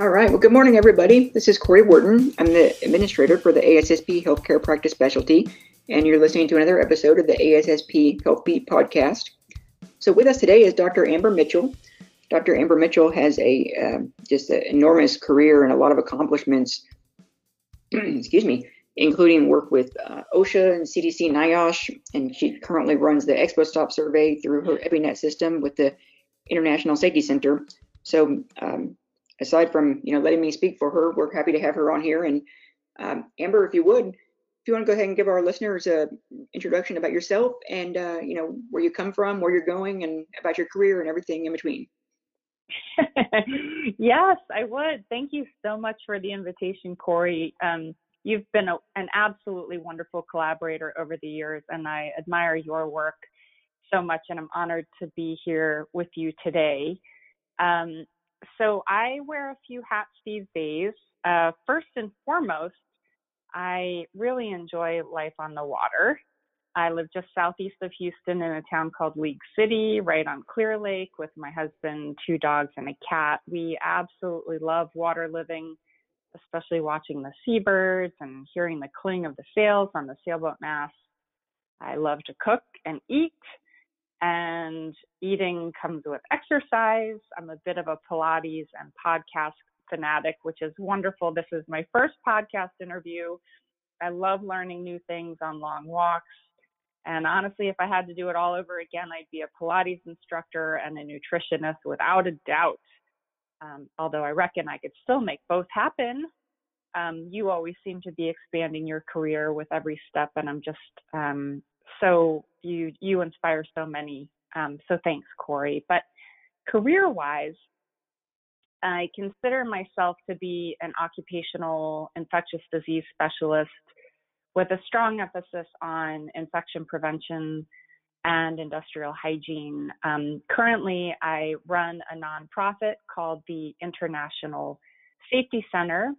All right. Well, good morning, everybody. This is Corey Wharton. I'm the administrator for the ASSP Healthcare Practice Specialty, and you're listening to another episode of the ASSP Health Beat podcast. So, with us today is Dr. Amber Mitchell. Dr. Amber Mitchell has a uh, just an enormous career and a lot of accomplishments. excuse me, including work with uh, OSHA and CDC NIOSH, and she currently runs the ExpoStop survey through her EpiNet system with the International Safety Center. So, um, aside from you know letting me speak for her, we're happy to have her on here. And um, Amber, if you would, if you want to go ahead and give our listeners a introduction about yourself and uh, you know where you come from, where you're going, and about your career and everything in between. yes, I would. Thank you so much for the invitation, Corey. Um, you've been a, an absolutely wonderful collaborator over the years, and I admire your work so much, and I'm honored to be here with you today. Um, so I wear a few hats these days. Uh, first and foremost, I really enjoy life on the water. I live just southeast of Houston in a town called League City, right on Clear Lake, with my husband, two dogs, and a cat. We absolutely love water living, especially watching the seabirds and hearing the cling of the sails on the sailboat mast. I love to cook and eat, and eating comes with exercise. I'm a bit of a Pilates and podcast fanatic, which is wonderful. This is my first podcast interview. I love learning new things on long walks. And honestly, if I had to do it all over again, I'd be a Pilates instructor and a nutritionist without a doubt. Um, although I reckon I could still make both happen. Um, you always seem to be expanding your career with every step, and I'm just um, so you you inspire so many. Um, so thanks, Corey. But career-wise, I consider myself to be an occupational infectious disease specialist with a strong emphasis on infection prevention and industrial hygiene. Um, currently, I run a nonprofit called the International Safety Center.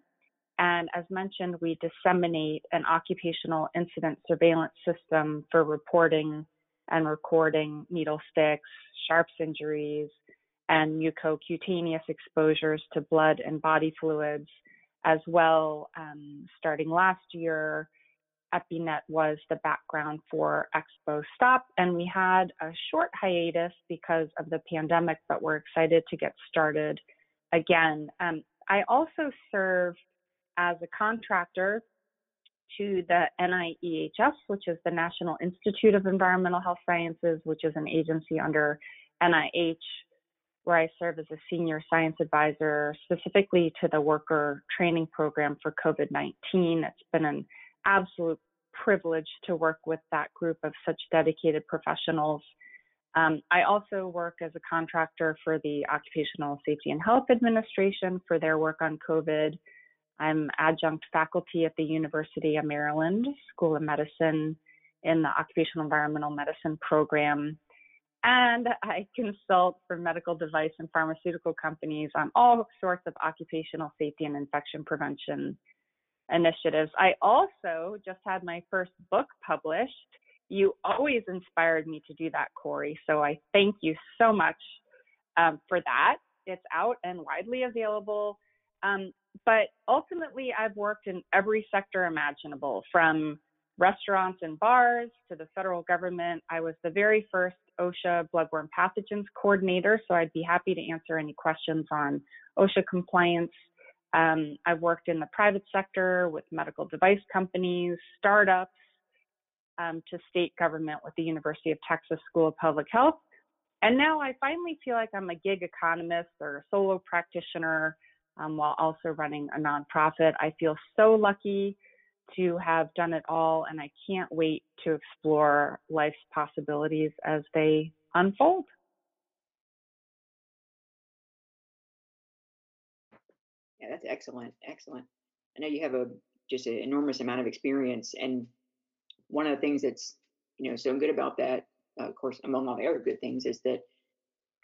And as mentioned, we disseminate an occupational incident surveillance system for reporting and recording needle sticks, sharps injuries, and mucocutaneous exposures to blood and body fluids, as well. Um, starting last year, EpiNet was the background for Expo Stop, and we had a short hiatus because of the pandemic, but we're excited to get started again. Um, I also serve as a contractor to the NIEHS, which is the National Institute of Environmental Health Sciences, which is an agency under NIH, where I serve as a senior science advisor specifically to the worker training program for COVID 19. It's been an absolute privilege to work with that group of such dedicated professionals. Um, I also work as a contractor for the Occupational Safety and Health Administration for their work on COVID. I'm adjunct faculty at the University of Maryland School of Medicine in the Occupational Environmental Medicine program. And I consult for medical device and pharmaceutical companies on all sorts of occupational safety and infection prevention initiatives. I also just had my first book published. You always inspired me to do that, Corey. So I thank you so much um, for that. It's out and widely available. Um, but ultimately, I've worked in every sector imaginable from restaurants and bars to the federal government. I was the very first OSHA bloodborne pathogens coordinator, so I'd be happy to answer any questions on OSHA compliance. Um, I've worked in the private sector with medical device companies, startups, um, to state government with the University of Texas School of Public Health. And now I finally feel like I'm a gig economist or a solo practitioner um, while also running a nonprofit. I feel so lucky to have done it all, and I can't wait to explore life's possibilities as they unfold. Yeah, that's excellent. Excellent. I know you have a just an enormous amount of experience, and one of the things that's you know so good about that, uh, of course, among all the other good things, is that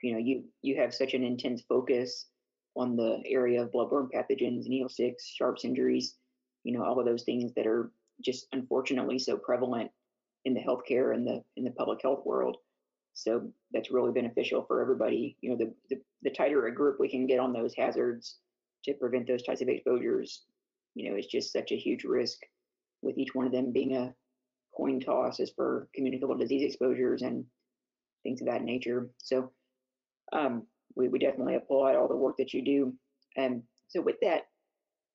you know you you have such an intense focus on the area of bloodborne pathogens, needle sticks, sharps injuries, you know, all of those things that are just unfortunately so prevalent in the healthcare and the in the public health world. So that's really beneficial for everybody. You know, the, the, the tighter a group we can get on those hazards, to prevent those types of exposures, you know, it's just such a huge risk with each one of them being a coin toss as for communicable disease exposures and things of that nature. So um, we, we definitely applaud all the work that you do. And so with that,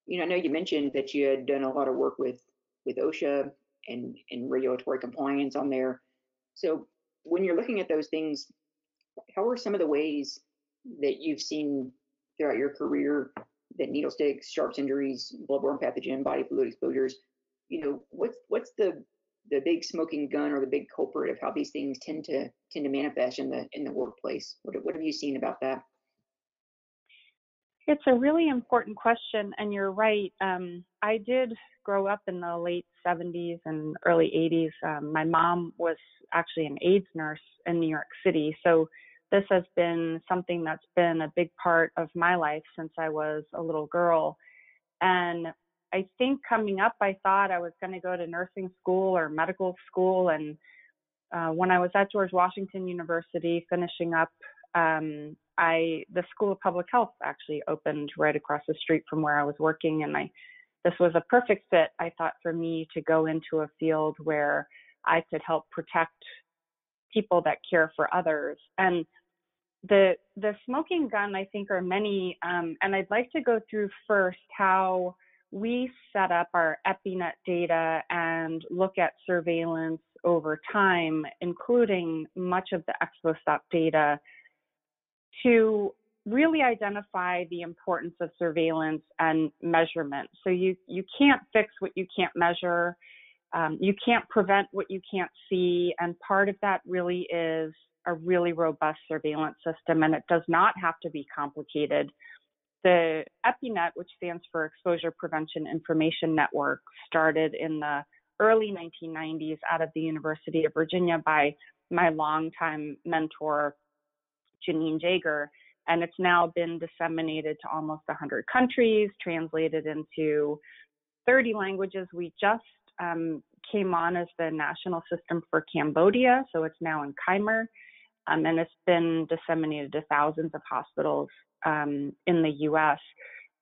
you know, I know you mentioned that you had done a lot of work with with OSHA and and regulatory compliance on there. So when you're looking at those things, how are some of the ways that you've seen throughout your career that needle sticks, sharps injuries, bloodborne pathogen, body fluid exposures, you know, what's what's the the big smoking gun or the big culprit of how these things tend to tend to manifest in the in the workplace? What what have you seen about that? It's a really important question, and you're right. Um, I did grow up in the late 70s and early 80s. Um, my mom was actually an AIDS nurse in New York City, so this has been something that's been a big part of my life since I was a little girl. And I think coming up, I thought I was going to go to nursing school or medical school. And uh, when I was at George Washington University finishing up um, I the School of Public Health actually opened right across the street from where I was working, and I this was a perfect fit. I thought for me to go into a field where I could help protect people that care for others, and the the smoking gun I think are many, um, and I'd like to go through first how we set up our EpiNet data and look at surveillance over time, including much of the ExpoStop data to really identify the importance of surveillance and measurement. So you you can't fix what you can't measure. Um, you can't prevent what you can't see, and part of that really is a really robust surveillance system, and it does not have to be complicated. The EpiNet, which stands for Exposure Prevention Information Network, started in the early 1990s out of the University of Virginia by my longtime mentor, Janine Jagger, and it's now been disseminated to almost 100 countries, translated into 30 languages. We just um, came on as the national system for Cambodia, so it's now in Khmer, um, and it's been disseminated to thousands of hospitals um, in the U.S.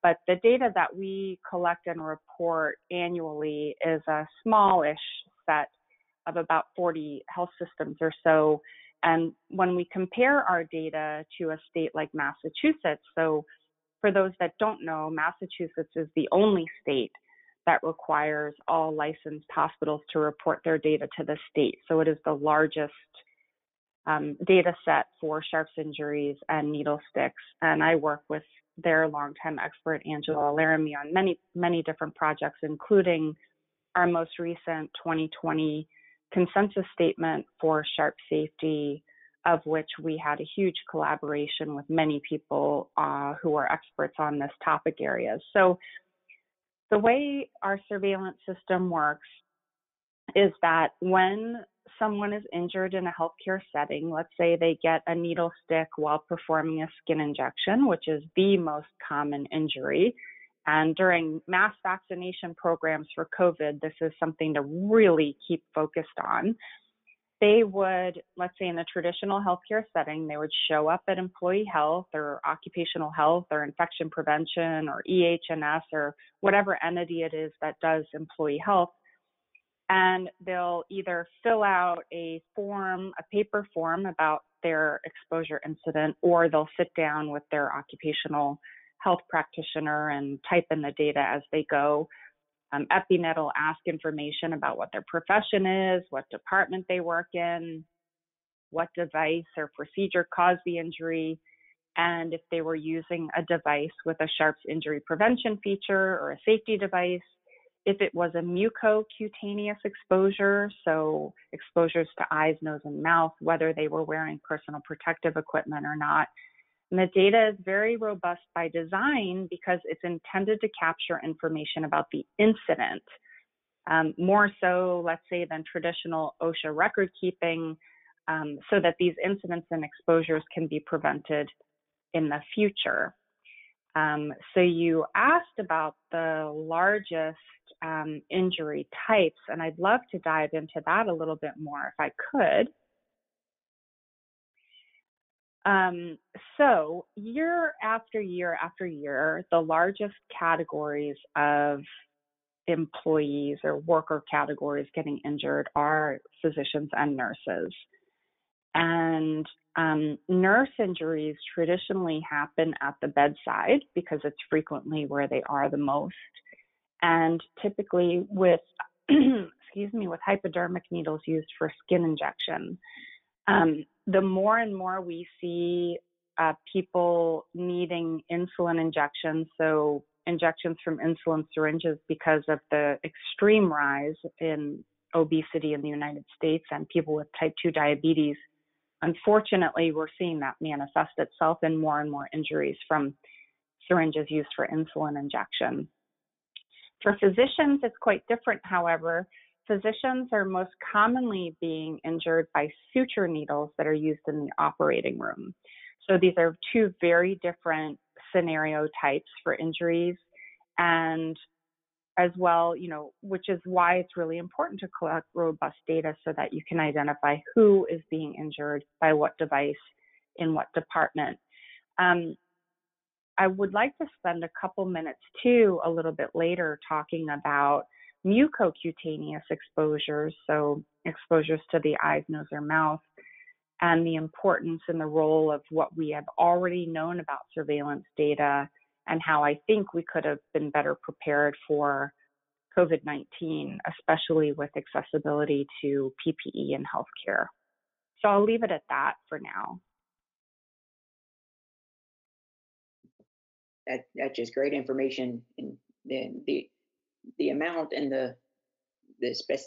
But the data that we collect and report annually is a smallish set of about 40 health systems or so and when we compare our data to a state like Massachusetts, so for those that don't know, Massachusetts is the only state that requires all licensed hospitals to report their data to the state. So it is the largest um, data set for sharps injuries and needle sticks. And I work with their longtime expert, Angela Laramie, on many, many different projects, including our most recent 2020 consensus statement for sharp safety, of which we had a huge collaboration with many people uh, who are experts on this topic area. So, the way our surveillance system works is that when someone is injured in a healthcare setting, let's say they get a needle stick while performing a skin injection, which is the most common injury, and during mass vaccination programs for COVID, this is something to really keep focused on. They would, let's say in the traditional healthcare setting, they would show up at employee health or occupational health or infection prevention or EHS or whatever entity it is that does employee health. And they'll either fill out a form, a paper form about their exposure incident, or they'll sit down with their occupational health practitioner and type in the data as they go. Um, EpiNet will ask information about what their profession is, what department they work in, what device or procedure caused the injury, and if they were using a device with a Sharps injury prevention feature or a safety device, if it was a mucocutaneous exposure, so exposures to eyes, nose, and mouth, whether they were wearing personal protective equipment or not, and the data is very robust by design because it's intended to capture information about the incident, um, more so, let's say, than traditional OSHA record keeping, um, so that these incidents and exposures can be prevented in the future. Um, so you asked about the largest um, injury types, and I'd love to dive into that a little bit more if I could. Um, so, year after year after year, the largest categories of employees or worker categories getting injured are physicians and nurses. And um, nurse injuries traditionally happen at the bedside because it's frequently where they are the most. And typically with, excuse me, with hypodermic needles used for skin injection. Um, the more and more we see uh, people needing insulin injections, so injections from insulin syringes because of the extreme rise in obesity in the United States and people with type 2 diabetes, unfortunately, we're seeing that manifest itself in more and more injuries from syringes used for insulin injection. For physicians, it's quite different, however. Physicians are most commonly being injured by suture needles that are used in the operating room. So these are two very different scenario types for injuries and as well, you know, which is why it's really important to collect robust data so that you can identify who is being injured by what device in what department. Um, I would like to spend a couple minutes too, a little bit later, talking about mucocutaneous exposures, so exposures to the eyes, nose, or mouth, and the importance and the role of what we have already known about surveillance data and how I think we could have been better prepared for COVID 19, especially with accessibility to PPE in healthcare. So I'll leave it at that for now. That, that's just great information. And the, the, the amount and the, the spec,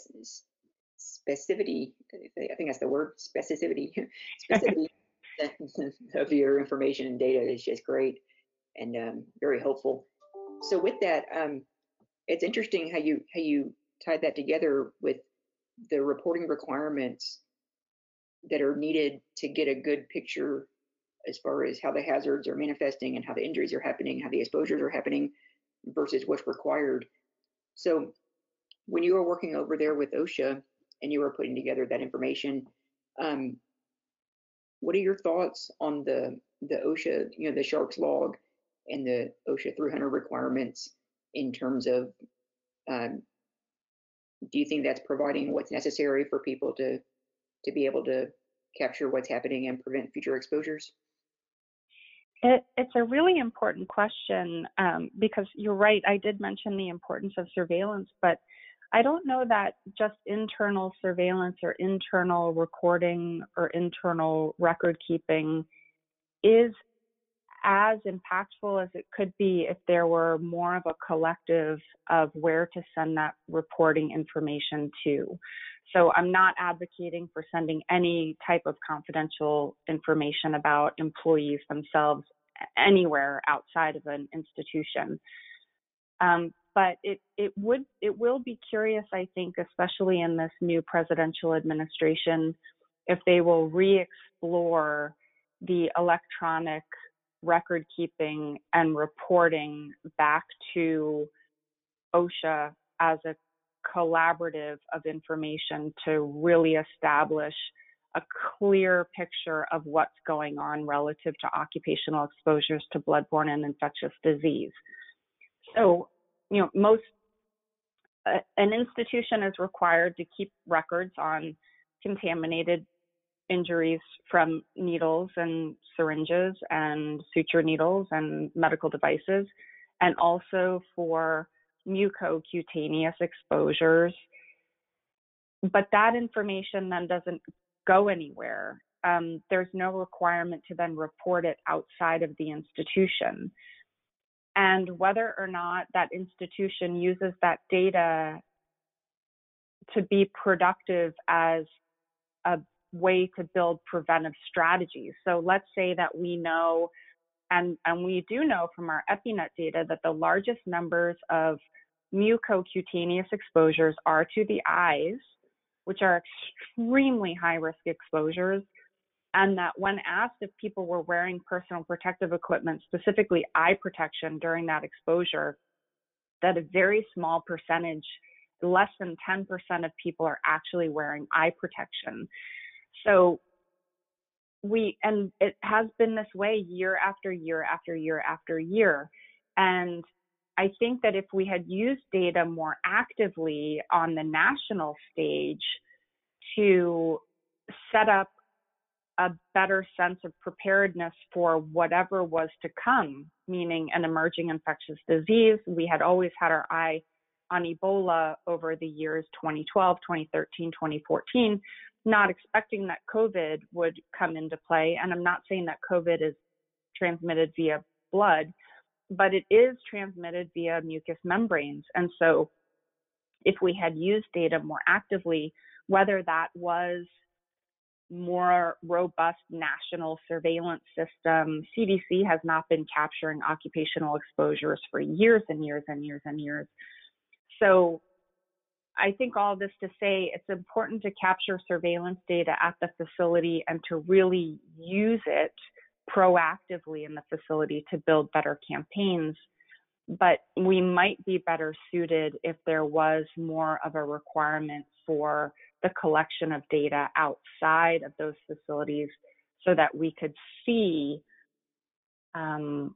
specificity, I think that's the word, specificity, specificity of your information and data is just great and um, very helpful. So with that, um, it's interesting how you how you tied that together with the reporting requirements that are needed to get a good picture as far as how the hazards are manifesting and how the injuries are happening, how the exposures are happening versus what's required. So when you were working over there with OSHA and you were putting together that information, um, what are your thoughts on the the OSHA, you know, the Sharps log and the OSHA 300 requirements in terms of um, do you think that's providing what's necessary for people to to be able to capture what's happening and prevent future exposures? It, it's a really important question um, because you're right. I did mention the importance of surveillance, but I don't know that just internal surveillance or internal recording or internal record keeping is as impactful as it could be if there were more of a collective of where to send that reporting information to. So I'm not advocating for sending any type of confidential information about employees themselves anywhere outside of an institution. Um, but it, it would it will be curious, I think, especially in this new presidential administration, if they will re-explore the electronic record keeping and reporting back to OSHA as a collaborative of information to really establish a clear picture of what's going on relative to occupational exposures to bloodborne and infectious disease. So, you know, most uh, an institution is required to keep records on contaminated injuries from needles and syringes and suture needles and medical devices, and also for mucocutaneous exposures. But that information then doesn't go anywhere. Um, there's no requirement to then report it outside of the institution. And whether or not that institution uses that data to be productive as a way to build preventive strategies. So let's say that we know, and, and we do know from our EpiNet data that the largest numbers of mucocutaneous exposures are to the eyes, which are extremely high risk exposures. And that when asked if people were wearing personal protective equipment, specifically eye protection during that exposure, that a very small percentage, less than 10% of people are actually wearing eye protection. So we and it has been this way year after year after year after year and i think that if we had used data more actively on the national stage to set up a better sense of preparedness for whatever was to come, meaning an emerging infectious disease. We had always had our eye on Ebola over the years 2012, 2013, 2014, not expecting that COVID would come into play. And I'm not saying that COVID is transmitted via blood, but it is transmitted via mucous membranes. And so if we had used data more actively, whether that was more robust national surveillance system. CDC has not been capturing occupational exposures for years and years and years and years. So I think all this to say it's important to capture surveillance data at the facility and to really use it proactively in the facility to build better campaigns. But we might be better suited if there was more of a requirement for the collection of data outside of those facilities so that we could see um,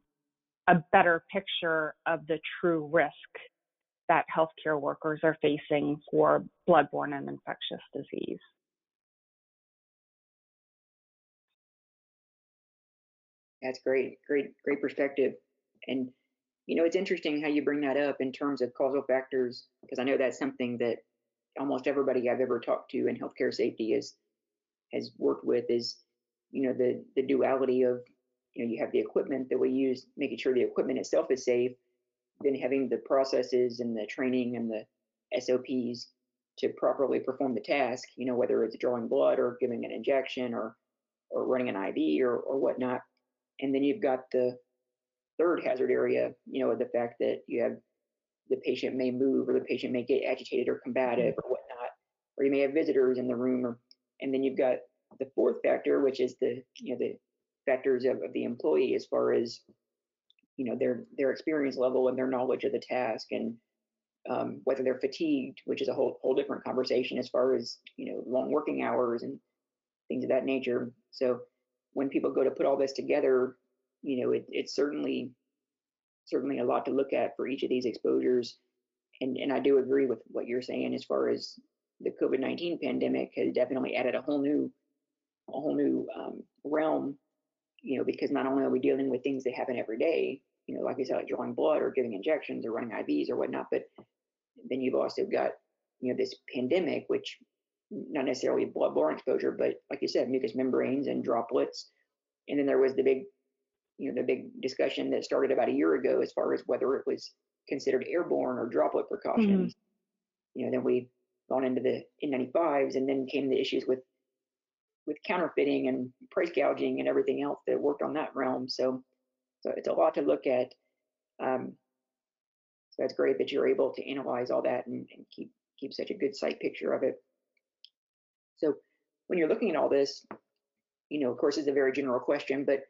a better picture of the true risk that healthcare workers are facing for bloodborne and infectious disease. That's great, great, great perspective. And you know, it's interesting how you bring that up in terms of causal factors, because I know that's something that almost everybody I've ever talked to in healthcare safety is has worked with is you know the the duality of you know you have the equipment that we use making sure the equipment itself is safe then having the processes and the training and the SOPs to properly perform the task you know whether it's drawing blood or giving an injection or or running an IV or or whatnot. And then you've got the third hazard area you know the fact that you have the patient may move or the patient may get agitated or combative or whatnot, or you may have visitors in the room, or and then you've got the fourth factor, which is the you know the factors of, of the employee as far as you know their their experience level and their knowledge of the task and um, whether they're fatigued, which is a whole whole different conversation as far as you know long working hours and things of that nature. So when people go to put all this together, you know, it, it's certainly certainly a lot to look at for each of these exposures. And, and I do agree with what you're saying as far as the COVID-19 pandemic has definitely added a whole new, a whole new um, realm, you know, because not only are we dealing with things that happen every day, you know, like I said, like drawing blood or giving injections or running IVs or whatnot, but then you've also got, you know, this pandemic, which not necessarily bloodborne exposure, but like you said, mucous membranes and droplets. And then there was the big you know the big discussion that started about a year ago as far as whether it was considered airborne or droplet precautions. Mm-hmm. You know, then we've gone into the N95s, and then came the issues with with counterfeiting and price gouging and everything else that worked on that realm. So, so it's a lot to look at. Um, so it's great that you're able to analyze all that and, and keep keep such a good sight picture of it. So when you're looking at all this, you know, of course, it's a very general question, but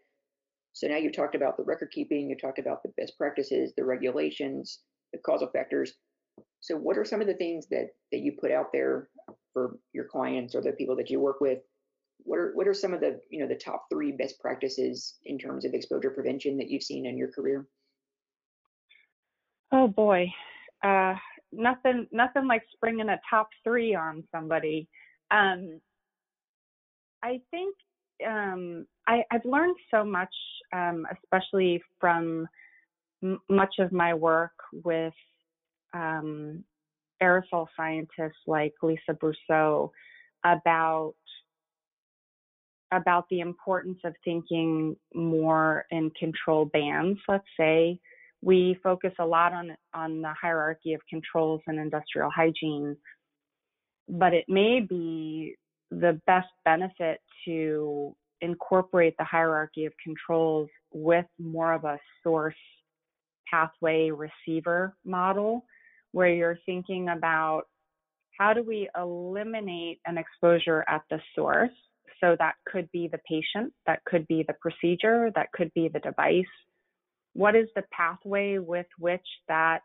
so now you've talked about the record keeping, you talked about the best practices, the regulations, the causal factors. So what are some of the things that that you put out there for your clients or the people that you work with? What are what are some of the you know the top three best practices in terms of exposure prevention that you've seen in your career? Oh boy, uh, nothing nothing like springing a top three on somebody. Um, I think um, I, have learned so much, um, especially from m- much of my work with um, aerosol scientists like Lisa Brosseau about about the importance of thinking more in control bands. Let's say we focus a lot on on the hierarchy of controls and industrial hygiene, but it may be the best benefit to incorporate the hierarchy of controls with more of a source pathway receiver model where you're thinking about how do we eliminate an exposure at the source so that could be the patient that could be the procedure that could be the device what is the pathway with which that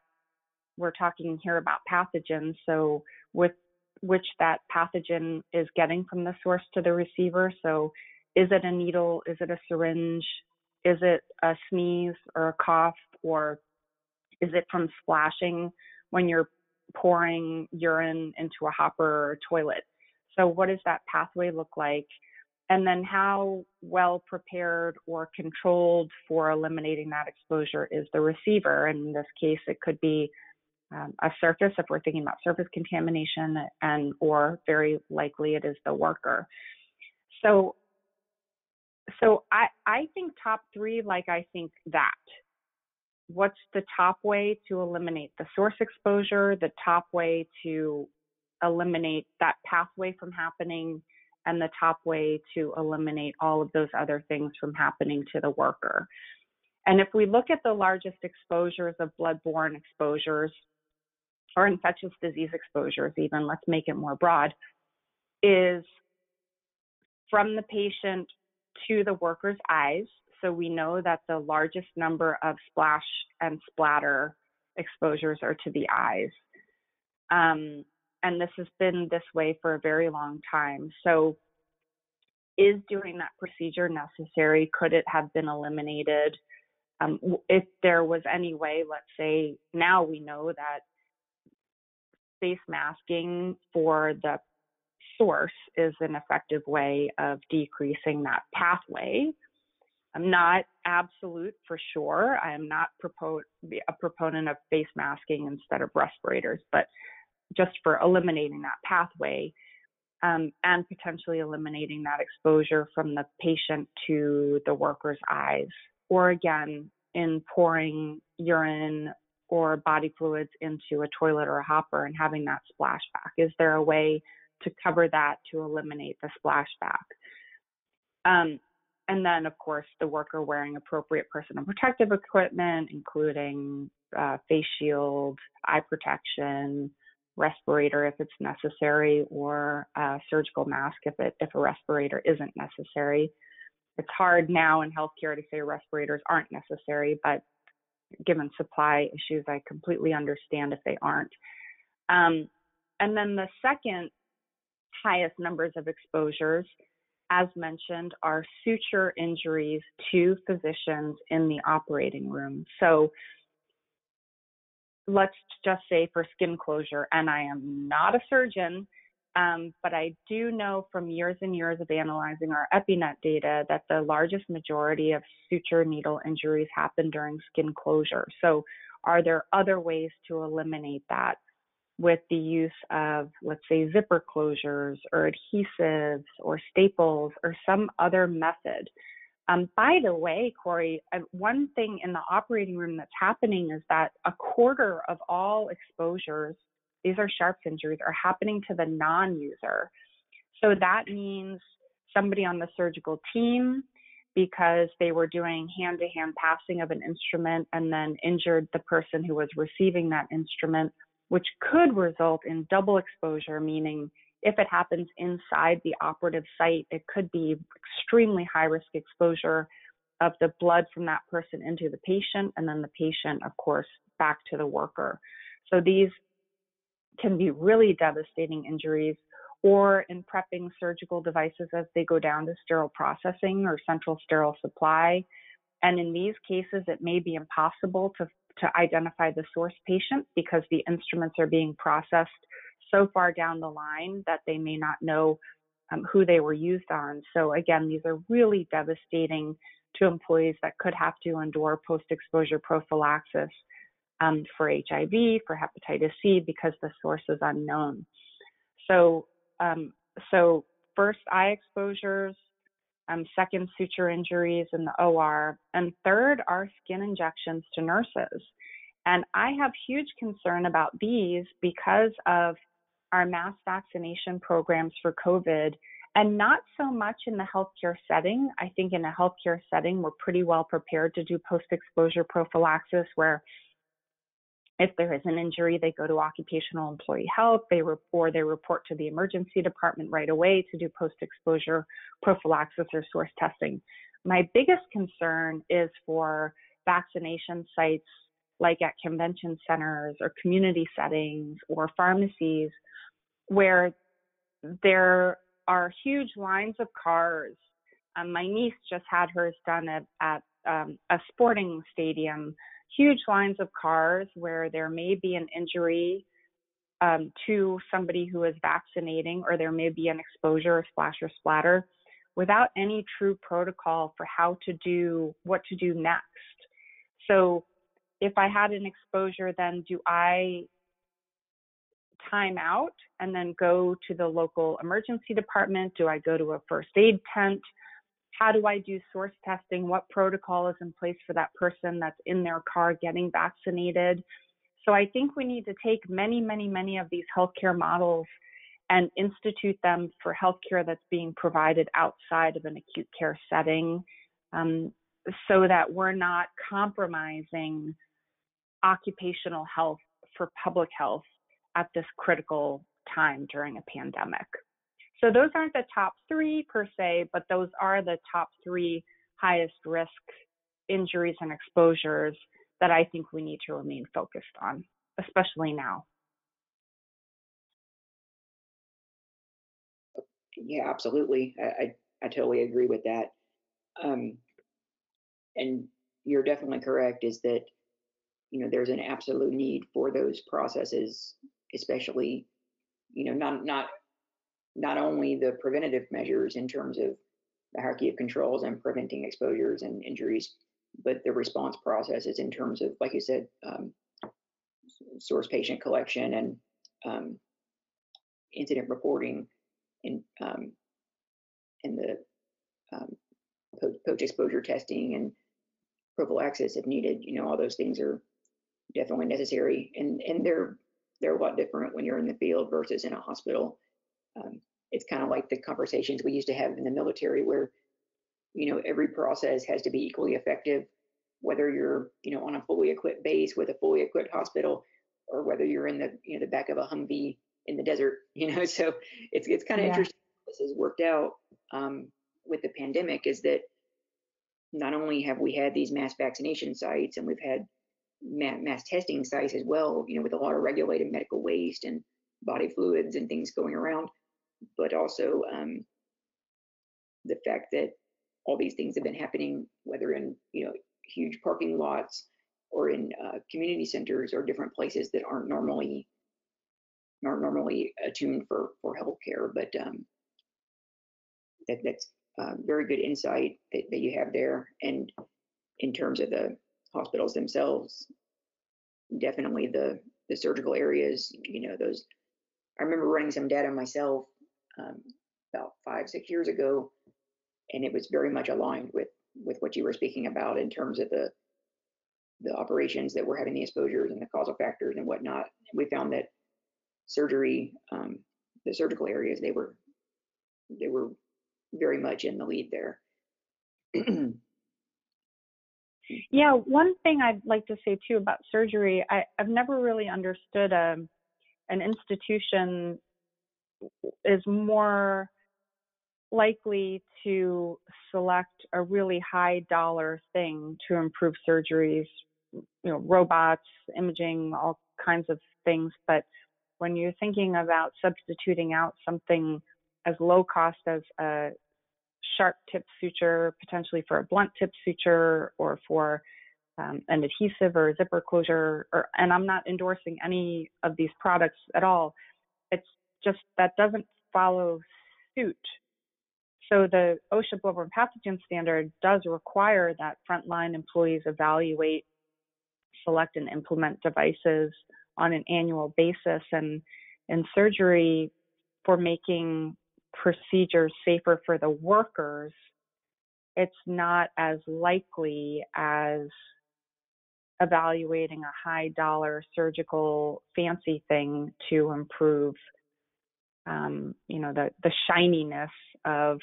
we're talking here about pathogens so with which that pathogen is getting from the source to the receiver. So is it a needle? Is it a syringe? Is it a sneeze or a cough? Or is it from splashing when you're pouring urine into a hopper or a toilet? So, what does that pathway look like? And then, how well prepared or controlled for eliminating that exposure is the receiver? And in this case, it could be um, a surface if we're thinking about surface contamination, and or very likely it is the worker. So, so I I think top three, like I think that. What's the top way to eliminate the source exposure? The top way to eliminate that pathway from happening and the top way to eliminate all of those other things from happening to the worker. And if we look at the largest exposures of bloodborne exposures or infectious disease exposures, even, let's make it more broad, is from the patient to the worker's eyes. So we know that the largest number of splash and splatter exposures are to the eyes. Um, and this has been this way for a very long time. So, is doing that procedure necessary? Could it have been eliminated? Um, if there was any way, let's say now we know that face masking for the source is an effective way of decreasing that pathway. I'm not absolute for sure. I am not propo- a proponent of face masking instead of respirators, but just for eliminating that pathway um, and potentially eliminating that exposure from the patient to the worker's eyes. Or again, in pouring urine or body fluids into a toilet or a hopper and having that splashback? Is there a way to cover that to eliminate the splashback? Um, and then, of course, the worker wearing appropriate personal protective equipment, including uh, face shield, eye protection, respirator if it's necessary, or a surgical mask if it if a respirator isn't necessary. It's hard now in healthcare to say respirators aren't necessary, but given supply issues, I completely understand if they aren't. Um, and then the second highest numbers of exposures, as mentioned, are suture injuries to physicians in the operating room. So let's just say for skin closure, and I am not a surgeon, um, but I do know from years and years of analyzing our EpiNet data that the largest majority of suture needle injuries happen during skin closure. So, are there other ways to eliminate that with the use of, let's say, zipper closures or adhesives or staples or some other method? Um, by the way, Corey, uh, one thing in the operating room that's happening is that a quarter of all exposures, these are sharps injuries, are happening to the non user. So that means somebody on the surgical team, because they were doing hand to hand passing of an instrument and then injured the person who was receiving that instrument, which could result in double exposure, meaning if it happens inside the operative site, it could be extremely high risk exposure of the blood from that person into the patient, and then the patient, of course, back to the worker. So these can be really devastating injuries, or in prepping surgical devices as they go down to sterile processing or central sterile supply. And in these cases, it may be impossible to, to identify the source patient because the instruments are being processed so far down the line that they may not know um, who they were used on. So, again, these are really devastating to employees that could have to endure post exposure prophylaxis um, for HIV, for hepatitis C, because the source is unknown. So, um, so first eye exposures, um, second suture injuries in the OR, and third are skin injections to nurses. And I have huge concern about these because of our mass vaccination programs for COVID, and not so much in the healthcare setting. I think in a healthcare setting, we're pretty well prepared to do post exposure prophylaxis where if there is an injury, they go to occupational employee health, they re- or they report to the emergency department right away to do post exposure prophylaxis or source testing. My biggest concern is for vaccination sites like at convention centers or community settings or pharmacies where there are huge lines of cars. Um, my niece just had hers done at, at um, a sporting stadium, huge lines of cars where there may be an injury um, to somebody who is vaccinating, or there may be an exposure, or splash or splatter, without any true protocol for how to do what to do next. So, if I had an exposure, then do I time out and then go to the local emergency department? Do I go to a first aid tent? How do I do source testing? What protocol is in place for that person that's in their car getting vaccinated? So I think we need to take many, many, many of these healthcare models and institute them for healthcare that's being provided outside of an acute care setting um, so that we're not compromising occupational health for public health at this critical time during a pandemic. So those aren't the top three per se, but those are the top three highest risk injuries and exposures that I think we need to remain focused on, especially now. Yeah, absolutely. I, I, I totally agree with that. Um, and you're definitely correct is that, you know, there's an absolute need for those processes, especially, you know, not, not, not only the preventative measures in terms of the hierarchy of controls and preventing exposures and injuries, but the response processes in terms of, like you said, um, source patient collection and um, incident reporting and um, in the um, post exposure testing and prophylaxis if needed. You know, all those things are definitely necessary, and and they're they're a lot different when you're in the field versus in a hospital. Um, it's kind of like the conversations we used to have in the military, where you know every process has to be equally effective, whether you're you know on a fully equipped base with a fully equipped hospital, or whether you're in the you know the back of a Humvee in the desert, you know. So it's it's kind of yeah. interesting. This has worked out um, with the pandemic is that not only have we had these mass vaccination sites and we've had mass testing sites as well, you know, with a lot of regulated medical waste and body fluids and things going around, but also um, the fact that all these things have been happening, whether in you know huge parking lots or in uh, community centers or different places that aren't normally aren't normally attuned for for healthcare. But um, that that's uh, very good insight that, that you have there. And in terms of the hospitals themselves, definitely the the surgical areas. You know, those. I remember running some data myself um, about five six years ago, and it was very much aligned with with what you were speaking about in terms of the the operations that were having the exposures and the causal factors and whatnot. We found that surgery, um, the surgical areas, they were they were very much in the lead there. yeah, one thing I'd like to say too about surgery, I, I've never really understood a, um, an institution is more likely to select a really high dollar thing to improve surgeries, you know, robots, imaging, all kinds of things. But when you're thinking about substituting out something as low cost as a sharp tip suture, potentially for a blunt tip suture or for um, an adhesive or a zipper closure, or, and I'm not endorsing any of these products at all. It's just that doesn't follow suit. So the OSHA bloodborne pathogen standard does require that frontline employees evaluate, select, and implement devices on an annual basis. And in surgery, for making procedures safer for the workers, it's not as likely as evaluating a high dollar surgical fancy thing to improve um, you know the the shininess of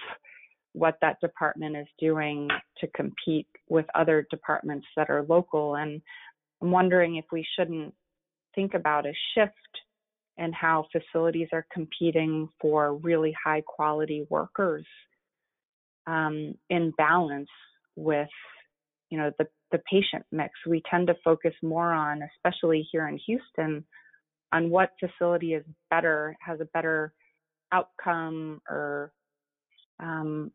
what that department is doing to compete with other departments that are local. And i'm wondering if we shouldn't think about a shift in how facilities are competing for really high quality workers um, in balance with you know the the patient mix we tend to focus more on especially here in houston on what facility is better has a better outcome or um,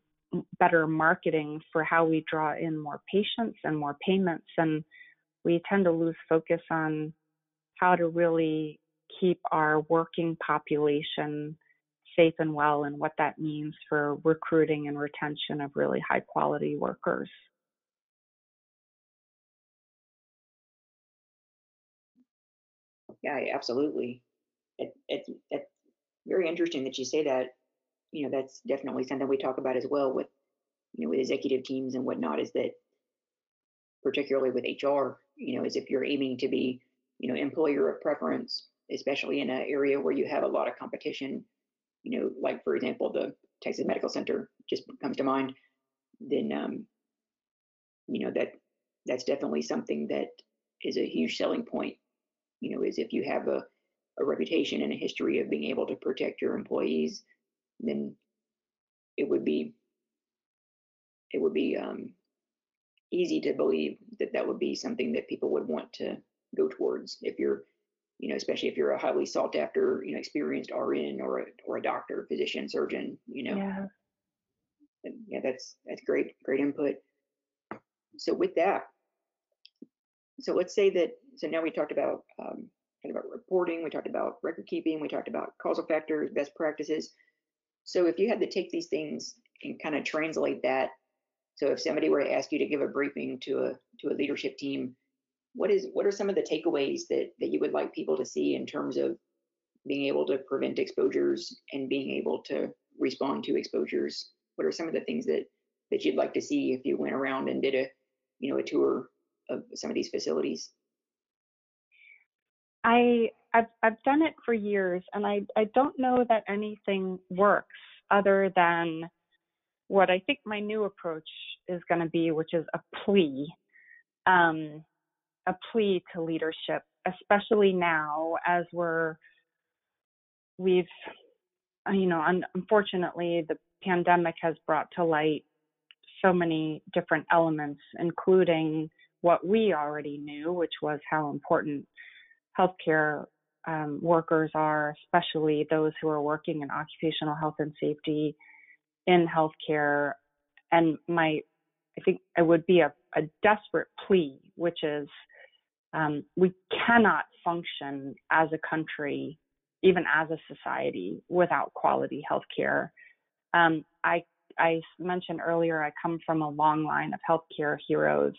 better marketing for how we draw in more patients and more payments. And we tend to lose focus on how to really keep our working population safe and well and what that means for recruiting and retention of really high quality workers. Yeah, absolutely. It, it, it's very interesting that you say that. You know, that's definitely something we talk about as well with, you know, with executive teams and whatnot. Is that particularly with HR, you know, is if you're aiming to be, you know, employer of preference, especially in an area where you have a lot of competition, you know, like for example, the Texas Medical Center just comes to mind, then, um, you know, that that's definitely something that is a huge selling point, you know, is if you have a, a reputation and a history of being able to protect your employees, then it would be it would be um, easy to believe that that would be something that people would want to go towards if you're you know especially if you're a highly sought after you know experienced rn or a, or a doctor physician surgeon you know. Yeah. yeah that's that's great great input. So with that so let's say that so now we talked about um, talked about reporting we talked about record keeping we talked about causal factors best practices. So if you had to take these things and kind of translate that so if somebody were to ask you to give a briefing to a to a leadership team, what is what are some of the takeaways that that you would like people to see in terms of being able to prevent exposures and being able to respond to exposures? What are some of the things that that you'd like to see if you went around and did a you know a tour of some of these facilities? I I've I've done it for years and I I don't know that anything works other than what I think my new approach is going to be, which is a plea, um, a plea to leadership, especially now as we're we've you know un- unfortunately the pandemic has brought to light so many different elements including what we already knew which was how important healthcare um, workers are especially those who are working in occupational health and safety in healthcare. And my i think it would be a, a desperate plea which is um, we cannot function as a country even as a society without quality healthcare. Um, i i mentioned earlier i come from a long line of healthcare heroes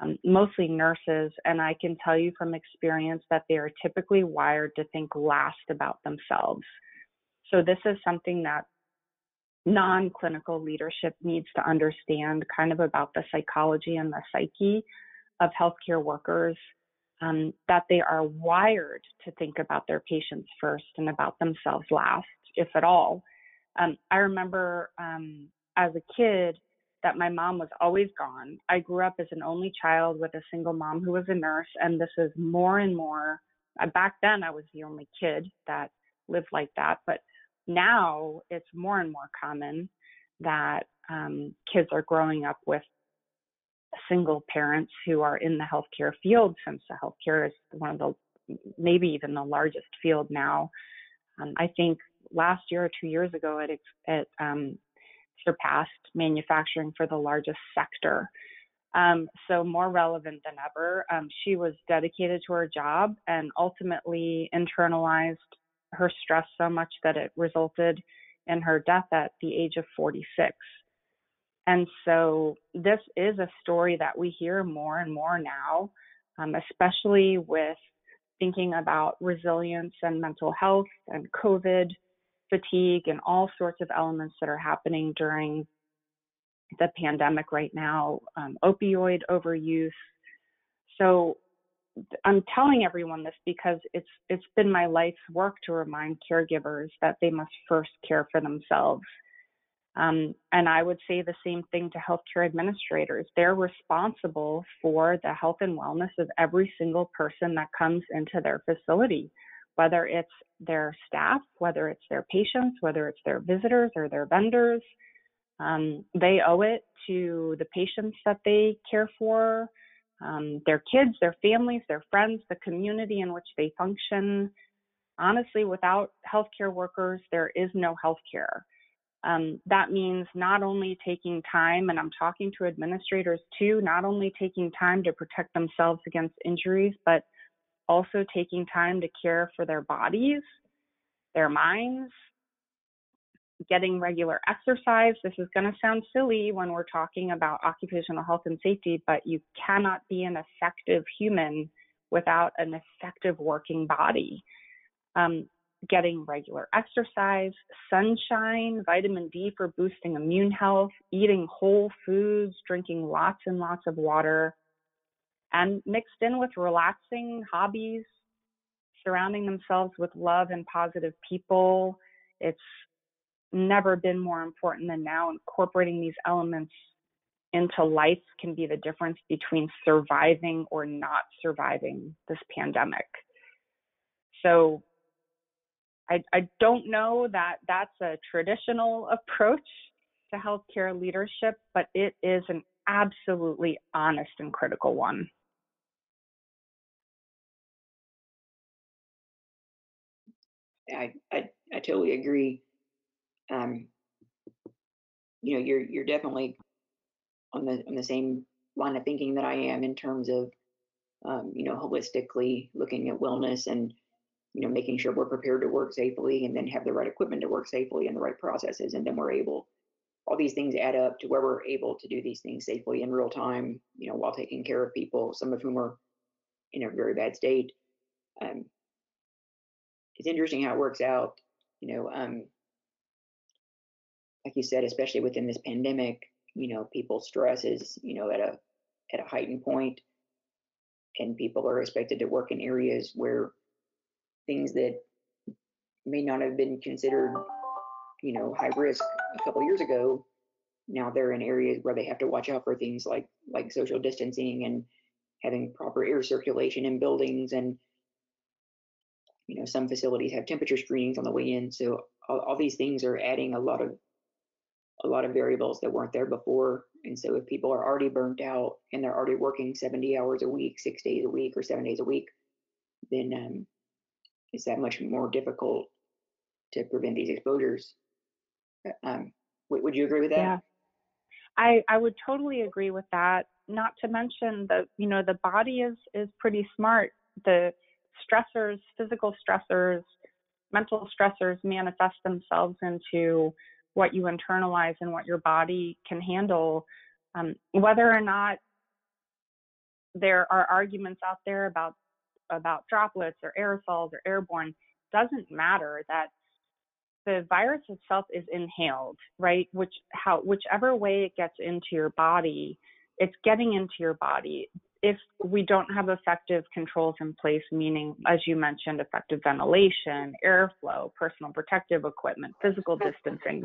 um, mostly nurses and i can tell you from experience that they are typically wired to think last about themselves. So this is something that non clinical leadership needs to understand kind of about the psychology and the psyche of healthcare workers, um, that they are wired to think about their patients first and about themselves last, if at all. Um, I remember um, as a kid that my mom was always gone. I grew up as an only child with a single mom who was a nurse, and this is more and more. Uh, back then, I was the only kid that lived like that, but now it's more and more common that um, kids are growing up with single parents who are in the healthcare field since the healthcare is one of the maybe even the largest field now. Um, I think last year or two years ago it, it um, surpassed manufacturing for the largest sector. Um, so more relevant than ever. Um, she was dedicated to her job and ultimately internalized her stress so much that it resulted in her death at the age of 46. And so this is a story that we hear more and more now, um, especially with thinking about resilience and mental health and COVID fatigue and all sorts of elements that are happening during the pandemic right now, um, opioid overuse. So I'm telling everyone this because it's it's been my life's work to remind caregivers that they must first care for themselves. Um, and I would say the same thing to healthcare administrators. They're responsible for the health and wellness of every single person that comes into their facility, whether it's their staff, whether it's their patients, whether it's their visitors or their vendors. Um, they owe it to the patients that they care for, um, their kids, their families, their friends, the community in which they function. Honestly, without healthcare workers, there is no healthcare. Um, that means not only taking time, and I'm talking to administrators too, not only taking time to protect themselves against injuries, but also taking time to care for their bodies, their minds, getting regular exercise. This is going to sound silly when we're talking about occupational health and safety, but you cannot be an effective human without an effective working body. Um, getting regular exercise, sunshine, vitamin D for boosting immune health, eating whole foods, drinking lots and lots of water, and mixed in with relaxing hobbies, surrounding themselves with love and positive people. It's never been more important than now. Incorporating these elements into life can be the difference between surviving or not surviving this pandemic. So I, I don't know that that's a traditional approach to healthcare leadership, but it is an absolutely honest and critical one. I, I, I totally agree. Um, you know, you're you're definitely on the on the same line of thinking that I am in terms of um, you know holistically looking at wellness and you know making sure we're prepared to work safely and then have the right equipment to work safely and the right processes and then we're able all these things add up to where we're able to do these things safely in real time you know while taking care of people some of whom are in a very bad state. Um, it's interesting how it works out you know um, like you said especially within this pandemic you know people's stress is you know at a at a heightened point and people are expected to work in areas where things that may not have been considered you know high risk a couple years ago now they're in areas where they have to watch out for things like like social distancing and having proper air circulation in buildings and you know some facilities have temperature screenings on the way in so all, all these things are adding a lot of a lot of variables that weren't there before. And so if people are already burnt out and they're already working 70 hours a week, six days a week, or seven days a week, then um, it's that much more difficult to prevent these exposures. Uh, um, would you agree with that? Yeah, I I would totally agree with that. Not to mention the you know the body is is pretty smart. The stressors, physical stressors, mental stressors manifest themselves into what you internalize and what your body can handle. Um, whether or not there are arguments out there about about droplets or aerosols or airborne doesn't matter that the virus itself is inhaled right? Which how whichever way it gets into your body it's getting into your body. If we don't have effective controls in place meaning as you mentioned effective ventilation airflow personal protective equipment physical distancing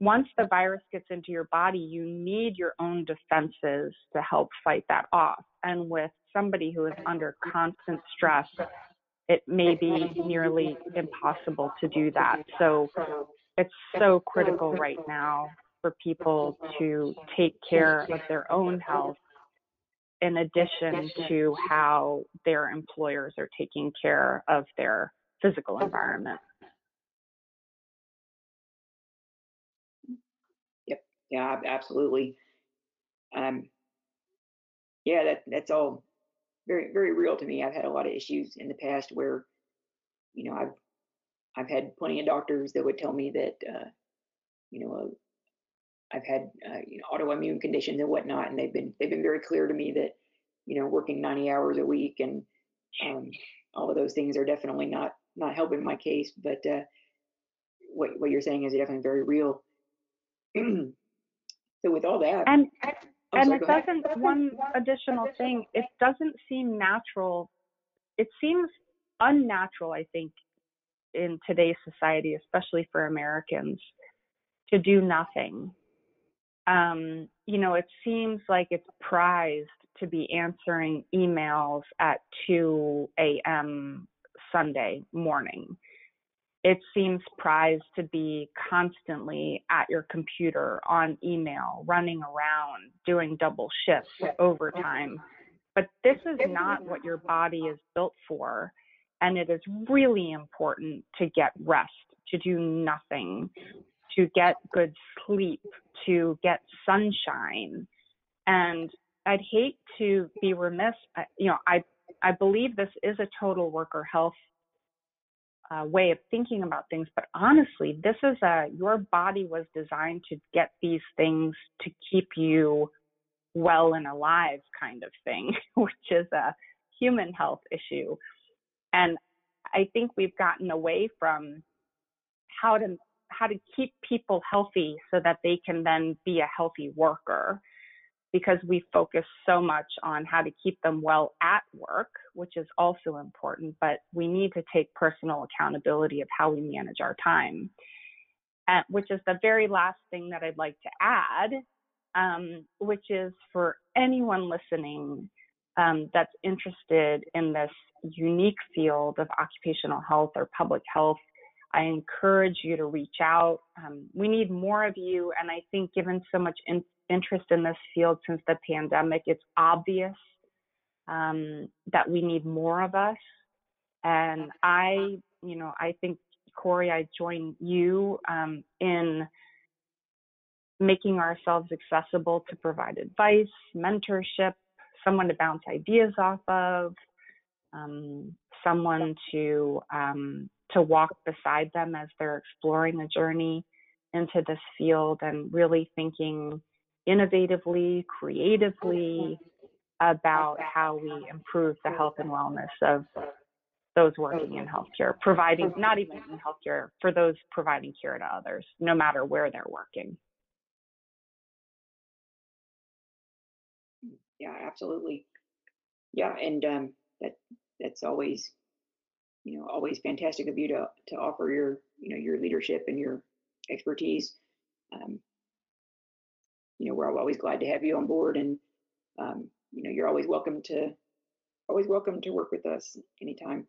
once the virus gets into your body, you need your own defenses to help fight that off. And with somebody who is under constant stress, it may be nearly impossible to do that. So it's so critical right now for people to take care of their own health in addition to how their employers are taking care of their physical environment. Yeah, absolutely. Um, yeah, that that's all very very real to me. I've had a lot of issues in the past where, you know, I've I've had plenty of doctors that would tell me that, uh, you know, uh, I've had uh, you know autoimmune conditions and whatnot, and they've been they've been very clear to me that, you know, working 90 hours a week and um, all of those things are definitely not not helping my case. But uh, what what you're saying is definitely very real. So with all that, and oh, and sorry, it doesn't. Ahead. One additional thing, it doesn't seem natural. It seems unnatural, I think, in today's society, especially for Americans, to do nothing. Um, you know, it seems like it's prized to be answering emails at 2 a.m. Sunday morning it seems prized to be constantly at your computer on email, running around, doing double shifts, overtime. But this is not what your body is built for. And it is really important to get rest, to do nothing, to get good sleep, to get sunshine. And I'd hate to be remiss, you know, I, I believe this is a total worker health uh, way of thinking about things, but honestly, this is a, your body was designed to get these things to keep you well and alive kind of thing, which is a human health issue. And I think we've gotten away from how to how to keep people healthy so that they can then be a healthy worker because we focus so much on how to keep them well at work, which is also important, but we need to take personal accountability of how we manage our time. Uh, which is the very last thing that I'd like to add, um, which is for anyone listening um, that's interested in this unique field of occupational health or public health, I encourage you to reach out. Um, we need more of you, and I think given so much in- interest in this field since the pandemic, it's obvious um, that we need more of us. And I, you know, I think Corey, I join you um, in making ourselves accessible to provide advice, mentorship, someone to bounce ideas off of, um, someone to um, to walk beside them as they're exploring the journey into this field and really thinking innovatively, creatively about how we improve the health and wellness of those working in healthcare, providing not even in healthcare, for those providing care to others, no matter where they're working. Yeah, absolutely. Yeah, and um, that that's always you know always fantastic of you to to offer your you know your leadership and your expertise. Um, you know, we're always glad to have you on board, and um, you know, you're always welcome to always welcome to work with us anytime.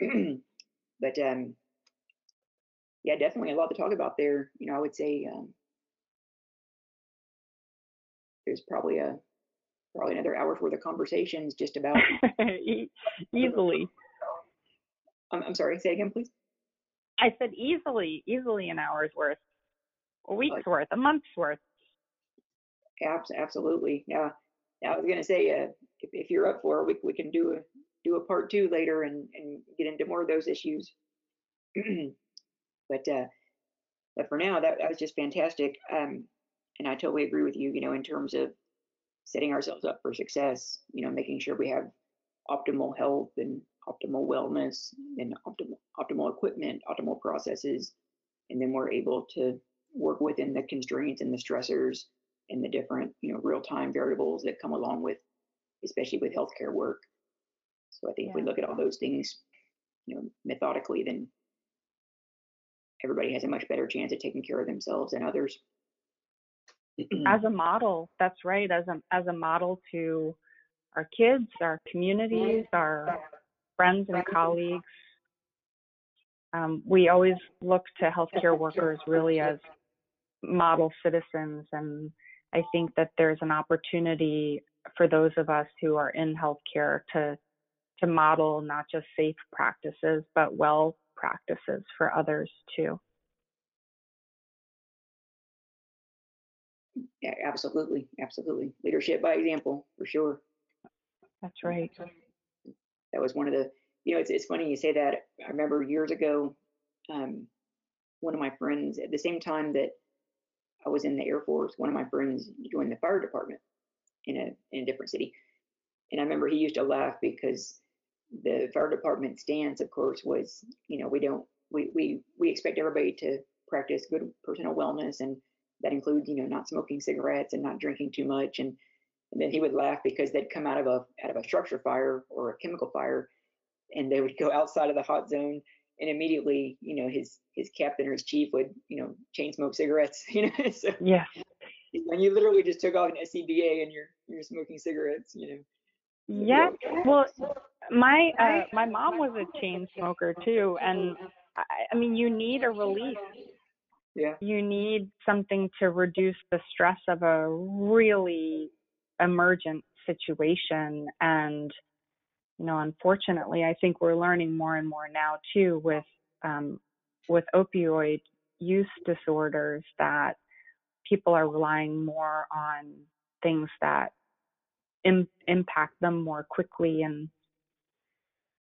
but um, yeah, definitely a lot to talk about there. You know, I would say um, there's probably a probably another hour's worth of conversations just about easily. I'm, I'm sorry, say again, please. I said easily, easily an hour's worth, a week's worth, a month's worth. Absolutely, yeah. I was gonna say, uh, if, if you're up for it, we we can do a do a part two later and and get into more of those issues. but uh, but for now, that that was just fantastic. Um, and I totally agree with you. You know, in terms of setting ourselves up for success. You know, making sure we have optimal health and optimal wellness and optimal optimal equipment, optimal processes, and then we're able to work within the constraints and the stressors and the different you know real-time variables that come along with especially with healthcare work. So i think yeah. if we look at all those things you know methodically then everybody has a much better chance of taking care of themselves and others. As a model that's right as a as a model to our kids our communities our friends and colleagues. Um, we always look to healthcare workers really as model citizens and I think that there's an opportunity for those of us who are in healthcare to to model not just safe practices but well practices for others too. Yeah, absolutely, absolutely. Leadership by example, for sure. That's right. That was one of the, you know, it's it's funny you say that. I remember years ago, um, one of my friends at the same time that I was in the Air Force, one of my friends joined the fire department in a in a different city, and I remember he used to laugh because the fire department stance, of course, was you know we don't we we we expect everybody to practice good personal wellness, and that includes you know not smoking cigarettes and not drinking too much, and and then he would laugh because they'd come out of a out of a structure fire or a chemical fire, and they would go outside of the hot zone and immediately, you know, his his captain or his chief would, you know, chain smoke cigarettes. You know, so yeah, and you literally just took off an SCBA and you're you're smoking cigarettes. You know. Yeah. Well, my uh, my mom was a chain smoker too, and I, I mean, you need a release. Yeah. You need something to reduce the stress of a really emergent situation and you know, unfortunately, I think we're learning more and more now too with um, with opioid use disorders that people are relying more on things that Im- impact them more quickly and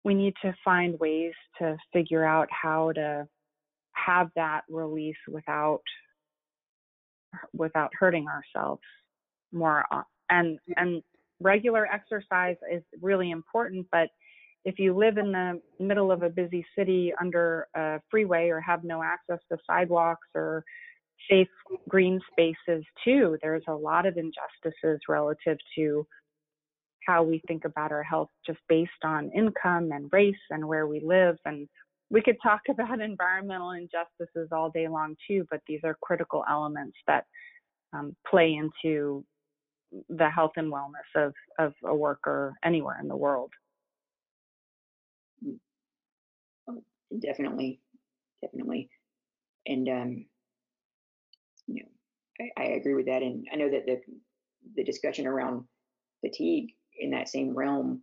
we need to find ways to figure out how to have that release without without hurting ourselves more and and regular exercise is really important but if you live in the middle of a busy city under a freeway or have no access to sidewalks or safe green spaces too there's a lot of injustices relative to how we think about our health just based on income and race and where we live and we could talk about environmental injustices all day long too but these are critical elements that um, play into the health and wellness of, of a worker anywhere in the world oh, definitely definitely and um, you know I, I agree with that and i know that the the discussion around fatigue in that same realm,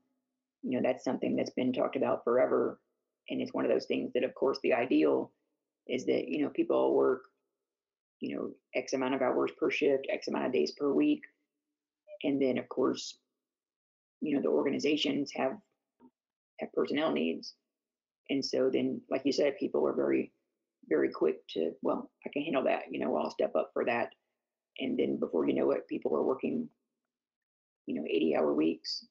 you know, that's something that's been talked about forever. And it's one of those things that, of course, the ideal is that, you know, people work, you know, X amount of hours per shift, X amount of days per week. And then, of course, you know, the organizations have have personnel needs. And so then, like you said, people are very, very quick to, well, I can handle that, you know, I'll step up for that. And then before you know it, people are working you know 80 hour weeks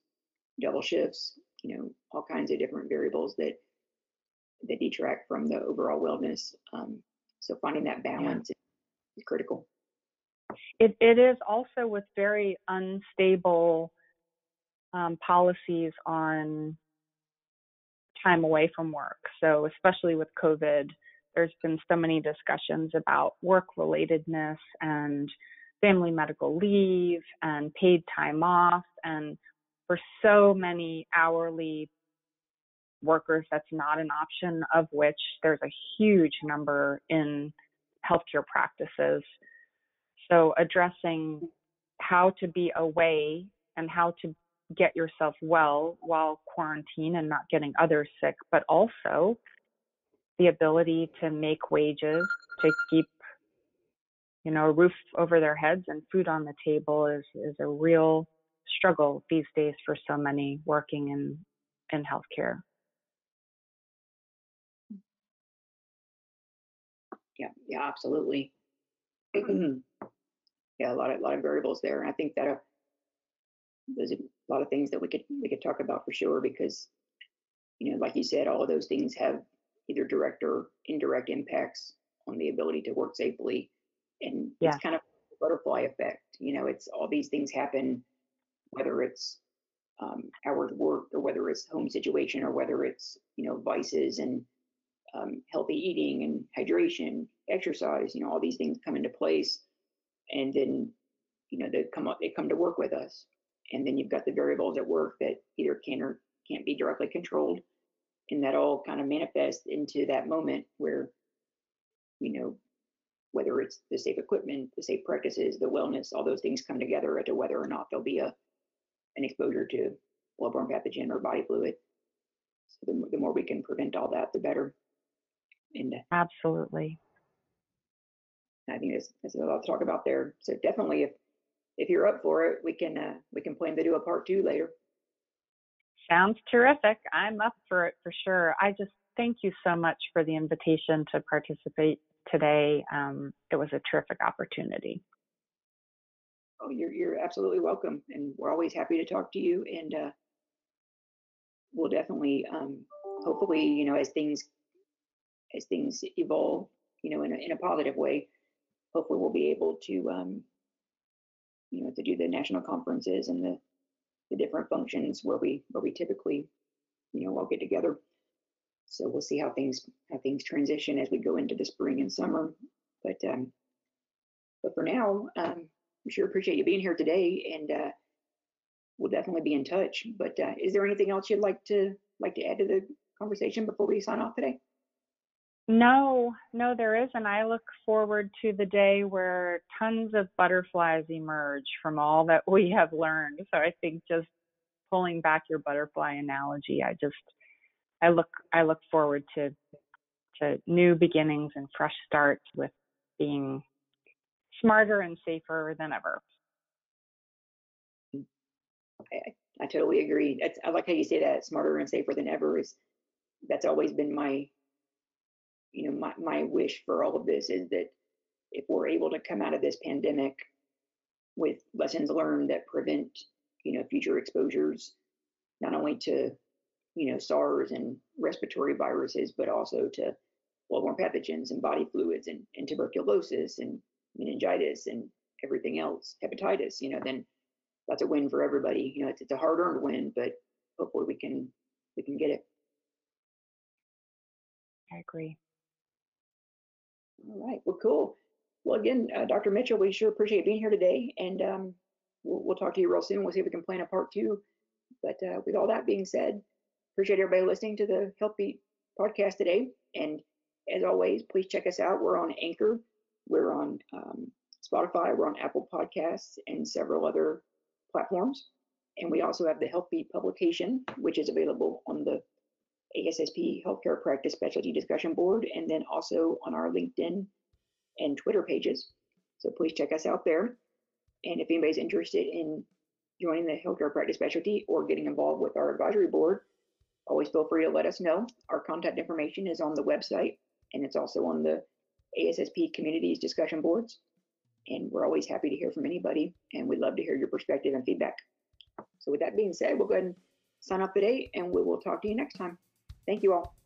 double shifts you know all kinds of different variables that that detract from the overall wellness um, so finding that balance yeah. is critical it, it is also with very unstable um, policies on time away from work so especially with covid there's been so many discussions about work relatedness and family medical leave and paid time off. And for so many hourly workers, that's not an option, of which there's a huge number in healthcare practices. So, addressing how to be away and how to get yourself well while quarantine and not getting others sick, but also the ability to make wages to keep you know, a roof over their heads and food on the table is is a real struggle these days for so many working in in healthcare. Yeah, yeah, absolutely. Mm. Yeah, a lot of a lot of variables there, and I think that uh, there's a lot of things that we could we could talk about for sure because, you know, like you said, all of those things have either direct or indirect impacts on the ability to work safely and yeah. it's kind of a butterfly effect. You know, it's all these things happen, whether it's um, hours worked or whether it's home situation or whether it's you know vices and um, healthy eating and hydration, exercise. You know, all these things come into place, and then you know they come up, they come to work with us, and then you've got the variables at work that either can or can't be directly controlled, and that all kind of manifests into that moment where you know whether it's the safe equipment, the safe practices, the wellness, all those things come together as to whether or not there'll be a an exposure to bloodborne pathogen or body fluid. So the, the more we can prevent all that, the better. And uh absolutely, I think there's, there's a lot to talk about there. So definitely, if if you're up for it, we can uh, we can plan to do a part two later. Sounds terrific. I'm up for it for sure. I just thank you so much for the invitation to participate today. Um, it was a terrific opportunity. Oh, you're you're absolutely welcome, and we're always happy to talk to you. And uh, we'll definitely, um, hopefully, you know, as things as things evolve, you know, in a, in a positive way, hopefully we'll be able to, um, you know, to do the national conferences and the the different functions where we where we typically, you know, all get together. So we'll see how things how things transition as we go into the spring and summer. But um, but for now, um, we sure appreciate you being here today, and uh, we'll definitely be in touch. But uh, is there anything else you'd like to like to add to the conversation before we sign off today? No, no, there isn't. I look forward to the day where tons of butterflies emerge from all that we have learned. So I think just pulling back your butterfly analogy, I just I look I look forward to to new beginnings and fresh starts with being smarter and safer than ever. I, I totally agree. That's, I like how you say that smarter and safer than ever is that's always been my you know my, my wish for all of this is that if we're able to come out of this pandemic with lessons learned that prevent you know future exposures not only to you know SARS and respiratory viruses but also to bloodborne pathogens and body fluids and, and tuberculosis and meningitis and everything else hepatitis you know then that's a win for everybody you know it's, it's a hard earned win but hopefully we can we can get it I agree. All right. Well, cool. Well, again, uh, Dr. Mitchell, we sure appreciate being here today, and um, we'll, we'll, talk to you real soon. We'll see if we can plan a part two. But uh, with all that being said, appreciate everybody listening to the Health Beat podcast today. And as always, please check us out. We're on Anchor, we're on um, Spotify, we're on Apple Podcasts, and several other platforms. And we also have the Health Beat publication, which is available on the ASSP Healthcare Practice Specialty Discussion Board, and then also on our LinkedIn and Twitter pages. So please check us out there. And if anybody's interested in joining the Healthcare Practice Specialty or getting involved with our advisory board, always feel free to let us know. Our contact information is on the website, and it's also on the ASSP Communities discussion boards. And we're always happy to hear from anybody, and we'd love to hear your perspective and feedback. So with that being said, we'll go ahead and sign up today, and we will talk to you next time. Thank you all.